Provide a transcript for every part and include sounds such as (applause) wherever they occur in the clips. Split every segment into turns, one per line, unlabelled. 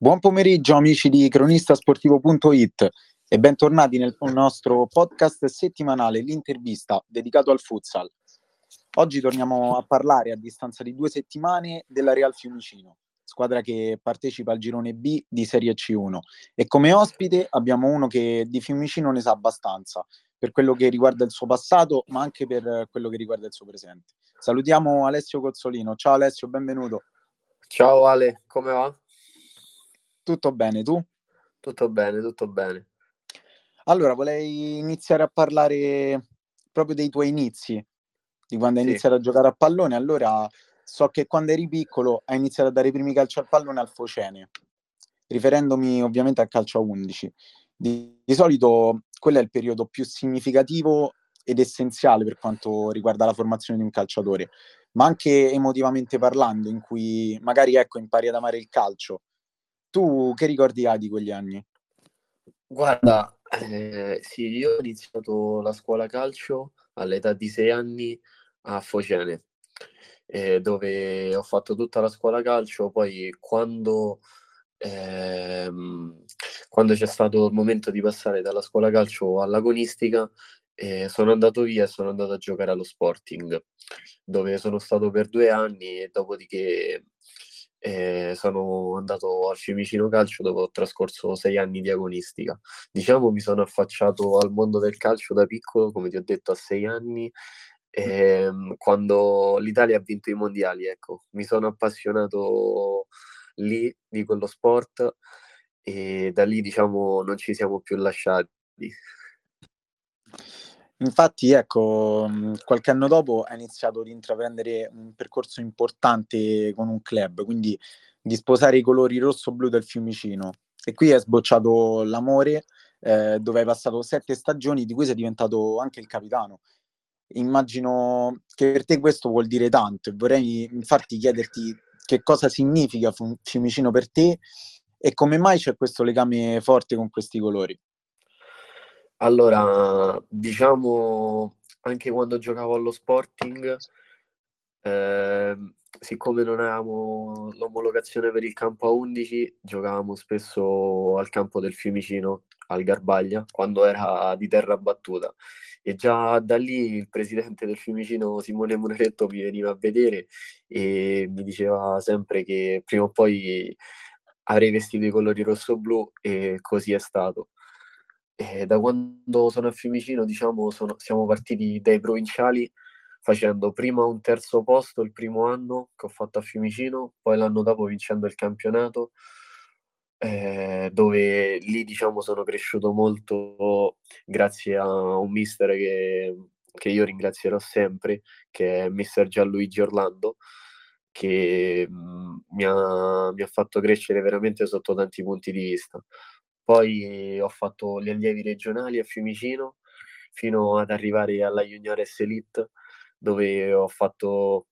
Buon pomeriggio amici di cronistasportivo.it e bentornati nel nostro podcast settimanale, l'intervista dedicato al futsal. Oggi torniamo a parlare a distanza di due settimane della Real Fiumicino, squadra che partecipa al girone B di Serie C1 e come ospite abbiamo uno che di Fiumicino ne sa abbastanza per quello che riguarda il suo passato ma anche per quello che riguarda il suo presente. Salutiamo Alessio Cozzolino. Ciao Alessio, benvenuto.
Ciao Ale, come va?
Tutto bene, tu?
Tutto bene, tutto bene.
Allora, volevo iniziare a parlare proprio dei tuoi inizi, di quando hai sì. iniziato a giocare a pallone. Allora, so che quando eri piccolo hai iniziato a dare i primi calci al pallone al Focene, riferendomi ovviamente al calcio a 11. Di, di solito quello è il periodo più significativo ed essenziale per quanto riguarda la formazione di un calciatore, ma anche emotivamente parlando, in cui magari ecco, impari ad amare il calcio tu che ricordi hai di quegli anni?
Guarda, eh, sì, io ho iniziato la scuola calcio all'età di sei anni a Focene, eh, dove ho fatto tutta la scuola calcio, poi quando, ehm, quando c'è stato il momento di passare dalla scuola calcio all'agonistica, eh, sono andato via e sono andato a giocare allo Sporting, dove sono stato per due anni e dopodiché e sono andato al Fiumicino Calcio dopo ho trascorso sei anni di agonistica. Diciamo mi sono affacciato al mondo del calcio da piccolo, come ti ho detto, a sei anni, e, ehm, quando l'Italia ha vinto i mondiali, ecco, mi sono appassionato lì di quello sport e da lì diciamo non ci siamo più lasciati.
Infatti, ecco, mhmm, qualche anno dopo ha iniziato ad intraprendere un percorso importante con un club, quindi di sposare i colori rosso-blu del Fiumicino. E qui è sbocciato l'amore, eh, dove hai passato sette stagioni, di cui sei diventato anche il capitano. Immagino che per te questo vuol dire tanto e vorrei infatti chiederti che cosa significa Fiumicino per te e come mai c'è questo legame forte con questi colori.
Allora, diciamo, anche quando giocavo allo Sporting, eh, siccome non avevamo l'omologazione per il campo a 11, giocavamo spesso al campo del Fiumicino, al Garbaglia, quando era di terra battuta. E già da lì il presidente del Fiumicino, Simone Muneretto, mi veniva a vedere e mi diceva sempre che prima o poi avrei vestito i colori rosso-blu e così è stato. E da quando sono a Fiumicino, diciamo, sono, siamo partiti dai provinciali facendo prima un terzo posto il primo anno che ho fatto a Fiumicino, poi l'anno dopo vincendo il campionato, eh, dove lì diciamo sono cresciuto molto grazie a un mister che, che io ringrazierò sempre, che è mister Gianluigi Orlando, che mh, mm, mi, ha, mi ha fatto crescere veramente sotto tanti punti di vista poi ho fatto gli allievi regionali a Fiumicino fino ad arrivare alla Juniores Elite dove ho fatto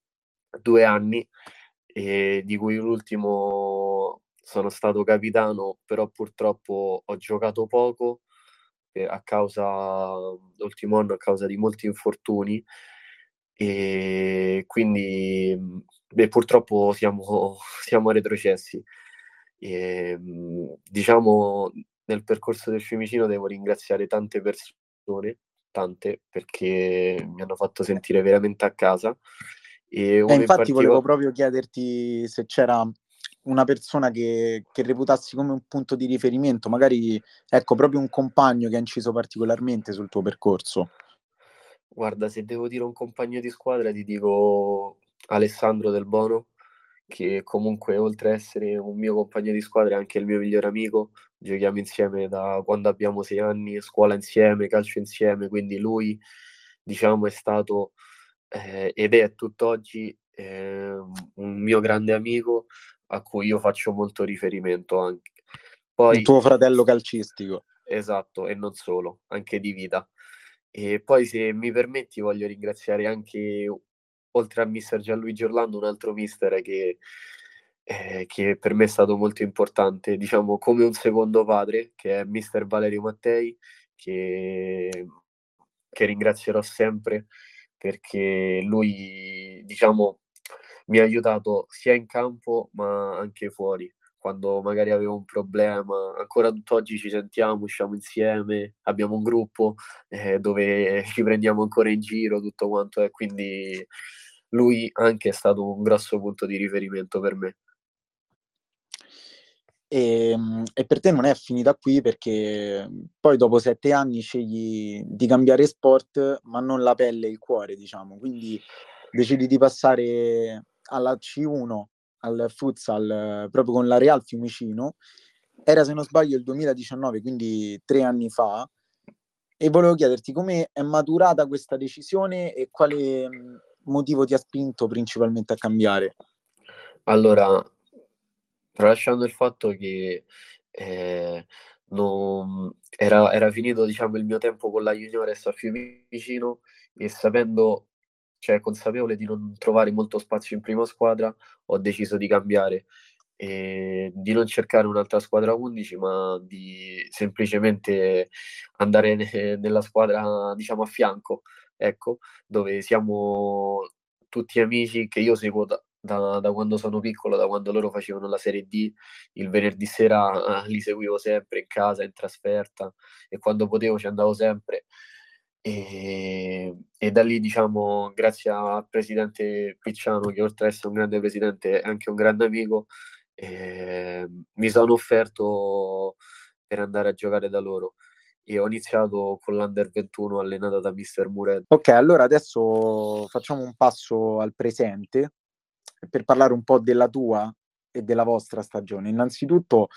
due anni e di cui l'ultimo sono stato capitano, però purtroppo ho giocato poco a causa, l'ultimo anno a causa di molti infortuni e quindi beh, purtroppo siamo, (laughs) siamo retrocessi. E, ehm, diciamo, nel percorso del Fiumicino devo ringraziare tante persone, tante, perché mi hanno fatto sentire veramente a casa.
E, eh, infatti in particolare... volevo proprio chiederti se c'era una persona che, che, reputassi come un punto di riferimento, magari ecco proprio un compagno che ha inciso particolarmente sul tuo percorso.
Guarda, se devo dire un compagno di squadra, ti dico Alessandro Del Bono, che comunque oltre a essere un mio compagno di squadra è anche il mio migliore amico, giochiamo insieme da quando abbiamo sei anni, scuola insieme, calcio insieme, quindi lui diciamo è stato eh, ed è tutt'oggi eh, un mio grande amico a cui io faccio molto riferimento anche.
Poi, il tuo fratello calcistico.
Esatto, e non solo, anche di vita. E poi se mi permetti voglio ringraziare anche oltre a mister Gianluigi Orlando, un altro mister che, eh, che per me è stato molto importante, diciamo come un secondo padre, che è mister Valerio Mattei, che, che ringrazierò sempre perché lui, diciamo, mi ha aiutato sia in campo ma anche fuori. quando magari avevo un problema, ancora tutt'oggi ci sentiamo, usciamo insieme, abbiamo un gruppo eh, dove ci prendiamo ancora in giro, tutto quanto è, quindi lui anche è stato un grosso punto di riferimento per me.
E, ehm, e, per te non è finita qui perché poi dopo sette anni scegli di cambiare sport, ma non la pelle e il cuore, diciamo. Quindi decidi di passare alla C1 al futsal proprio con la Real Fiumicino. Era, se non sbaglio, il 2019, quindi tre anni fa. E volevo chiederti come è maturata questa decisione e quale motivo ti ha spinto principalmente a cambiare?
Allora, tralasciando il fatto che eh, non, era, era, finito diciamo, il mio tempo con la Juniores a Fiumicino e sapendo cioè consapevole di non trovare molto spazio in prima squadra, ho deciso di cambiare e di non cercare un'altra squadra 11, ma di semplicemente andare ne- nella squadra, diciamo, a fianco, ecco, dove siamo tutti amici che io seguo da, da, da, quando sono piccolo, da quando loro facevano la Serie D, il venerdì sera eh, li seguivo sempre in casa, in trasferta e quando potevo ci andavo sempre. E, e, da lì, diciamo, grazie al presidente Picciano, che oltre ad essere un grande presidente è anche un grande amico, eh, mi sono offerto per andare a giocare da loro. E ho iniziato con l'Under 21 allenata da Mister Muret.
Ok, allora adesso facciamo un passo al presente per parlare un po' della tua e della vostra stagione. Innanzitutto,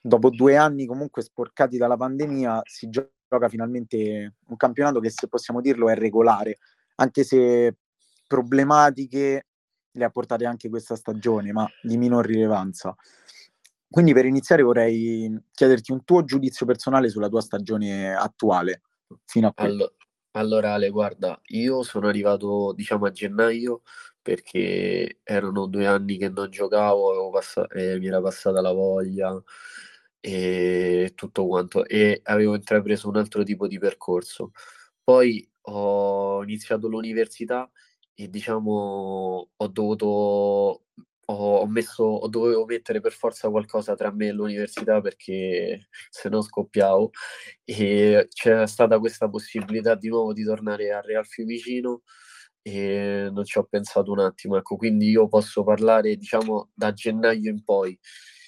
dopo due anni comunque sporcati dalla pandemia, si gioca finalmente un campionato che, se possiamo dirlo, è regolare, anche se problematiche le ha portate anche questa stagione, ma di minor rilevanza. Quindi per iniziare vorrei chiederti un tuo giudizio personale sulla tua stagione attuale, fino a qui.
Allora, allora Ale, guarda, io sono arrivato diciamo a gennaio perché erano due anni che non giocavo, pass- eh, mi era passata la voglia, e tutto quanto e avevo intrapreso un altro tipo di percorso. Poi ho iniziato l'università e diciamo ho dovuto ho, messo ho dovevo mettere per forza qualcosa tra me e l'università perché se no scoppiavo e c'è stata questa possibilità di nuovo di tornare a Real Fiumicino e non ci ho pensato un attimo ecco quindi io posso parlare diciamo da gennaio in poi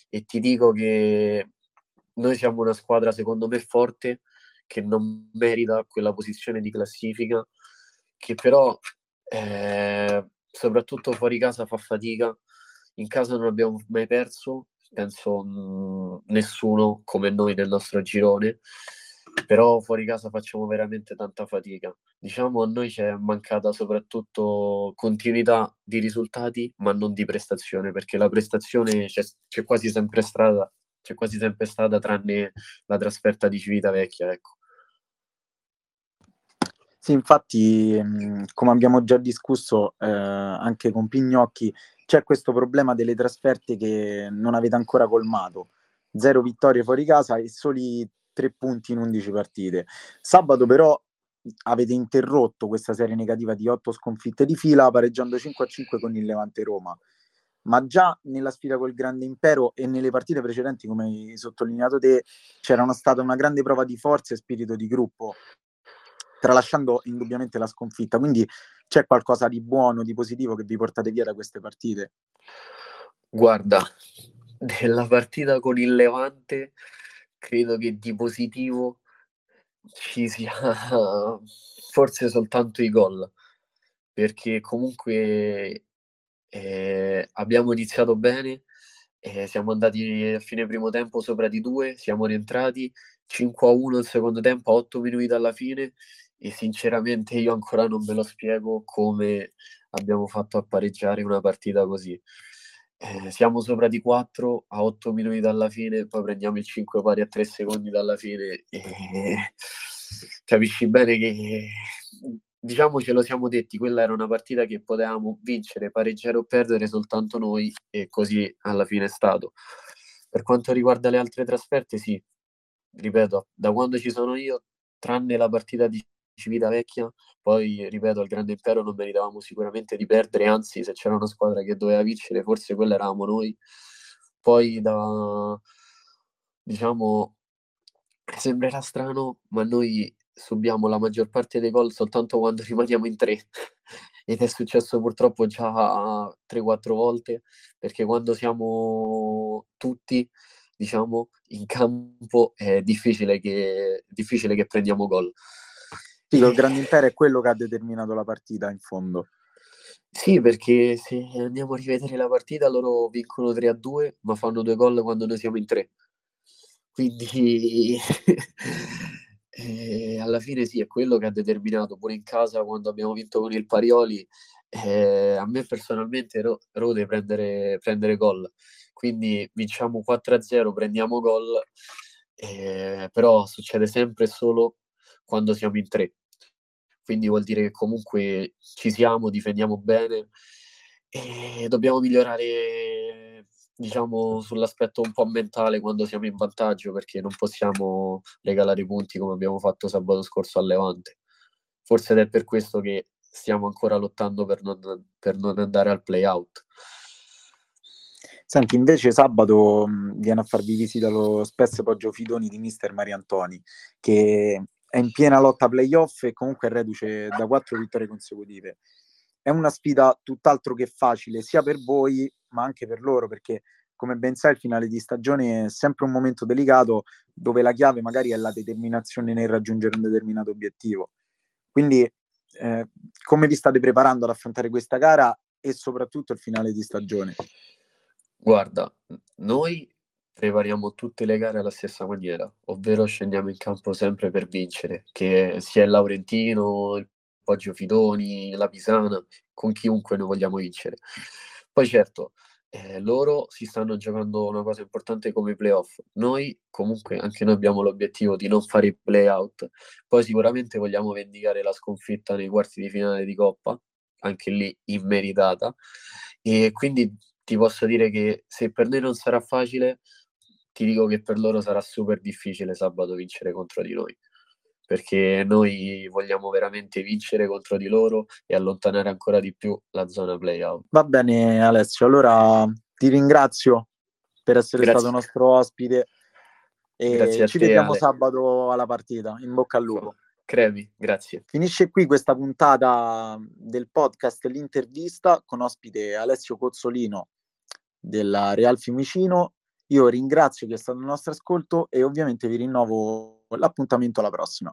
e ti dico che noi siamo una squadra secondo me forte che non merita quella posizione di classifica, che però eh, soprattutto fuori casa fa fatica. In casa non abbiamo mai perso, penso mh, nessuno come noi nel nostro girone, però fuori casa facciamo veramente tanta fatica. Diciamo a noi c'è mancata soprattutto continuità di risultati, ma non di prestazione, perché la prestazione c'è, c'è quasi sempre stata c'è quasi sempre stata, tranne la trasferta di Civitavecchia, ecco.
Sì, infatti, come abbiamo già discusso eh, anche con Pignocchi, c'è questo problema delle trasferte che non avete ancora colmato. Zero vittorie fuori casa e soli tre punti in 11 partite. Sabato però avete interrotto questa serie negativa di otto sconfitte di fila pareggiando 5 a 5 con il Levante Roma ma già nella sfida col grande impero e nelle partite precedenti, come hai sottolineato te, c'era stata una grande prova di forza e spirito di gruppo, tralasciando indubbiamente la sconfitta. Quindi c'è qualcosa di buono, di positivo che vi portate via da queste partite?
Guarda, nella partita con il Levante credo che di positivo ci sia (laughs) forse soltanto i gol, perché comunque eh, abbiamo iniziato bene, eh, siamo andati a fine primo tempo sopra di due, siamo rientrati 5 a 1 il secondo tempo a 8 minuti dalla fine e sinceramente io ancora non me lo spiego come abbiamo fatto a pareggiare una partita così. Eh, siamo sopra di 4 a 8 minuti dalla fine, poi prendiamo il 5 pari a 3 secondi dalla fine e (laughs) capisci bene che diciamo ce lo siamo detti, quella era una partita che potevamo vincere, pareggiare o perdere soltanto noi e così alla fine è stato. Per quanto riguarda le altre trasferte, sì, ripeto, da quando ci sono io, tranne la partita di Civitavecchia, poi ripeto, al Grande Impero non meritavamo sicuramente di perdere, anzi se c'era una squadra che doveva vincere, forse quella eravamo noi, poi da, diciamo, sembrerà strano, ma noi subiamo la maggior parte dei gol soltanto quando (laughs) rimaniamo in tre. Ed è successo purtroppo già 3-4 volte, perché quando siamo tutti, diciamo, in campo è difficile che, difficile che prendiamo gol.
Sì, il grande impero è quello che ha determinato la partita in fondo.
Sì, perché se andiamo a rivedere la partita, loro vincono 3 a 2, ma fanno due gol quando noi siamo in tre. Quindi (laughs) eh, alla fine sì, è quello che ha determinato pure in casa quando abbiamo vinto con il Parioli. Eh, a me personalmente ro- rode prendere, prendere gol. Quindi vinciamo 4-0, prendiamo gol, eh, però succede sempre solo quando siamo in tre quindi vuol dire che comunque ci siamo, difendiamo bene e dobbiamo migliorare diciamo sull'aspetto un po' mentale quando siamo in vantaggio perché non possiamo regalare punti come abbiamo fatto sabato scorso a Levante. Forse ed è per questo che stiamo ancora lottando per non, per non andare al play out.
Senti, invece sabato mh, viene a farvi visita lo Spezia Poggio Fidoni di mister Mariantoni, che è in piena lotta playoff e comunque è reduce da quattro vittorie consecutive. È una sfida tutt'altro che facile, sia per voi, ma anche per loro, perché come ben sai il finale di stagione è sempre un momento delicato dove la chiave magari è la determinazione nel raggiungere un determinato obiettivo. Quindi eh, come vi state preparando ad affrontare questa gara e soprattutto il finale di stagione?
Guarda, noi prepariamo tutte le gare alla stessa maniera, ovvero scendiamo in campo sempre per vincere, che sia il Laurentino, il Poggio Fidoni, la Pisana, con chiunque noi vogliamo vincere. Poi certo, eh, loro si stanno giocando una cosa importante come i playoff. Noi comunque anche noi abbiamo l'obiettivo di non fare i playout. Poi sicuramente vogliamo vendicare la sconfitta nei quarti di finale di Coppa, anche lì immeritata. E quindi ti posso dire che se per noi non sarà facile, ti dico che per loro sarà super difficile sabato vincere contro di noi perché noi vogliamo veramente vincere contro di loro e allontanare ancora di più la zona playout.
Va bene Alessio, allora ti ringrazio per essere Grazie. stato nostro ospite e Grazie ci te, vediamo Ale. sabato alla partita. In bocca al lupo.
Crepi, grazie.
Finisce qui questa puntata del podcast L'intervista con ospite Alessio Cozzolino della Real Fiumicino io ringrazio chi è stato il nostro ascolto e ovviamente vi rinnovo l'appuntamento alla prossima.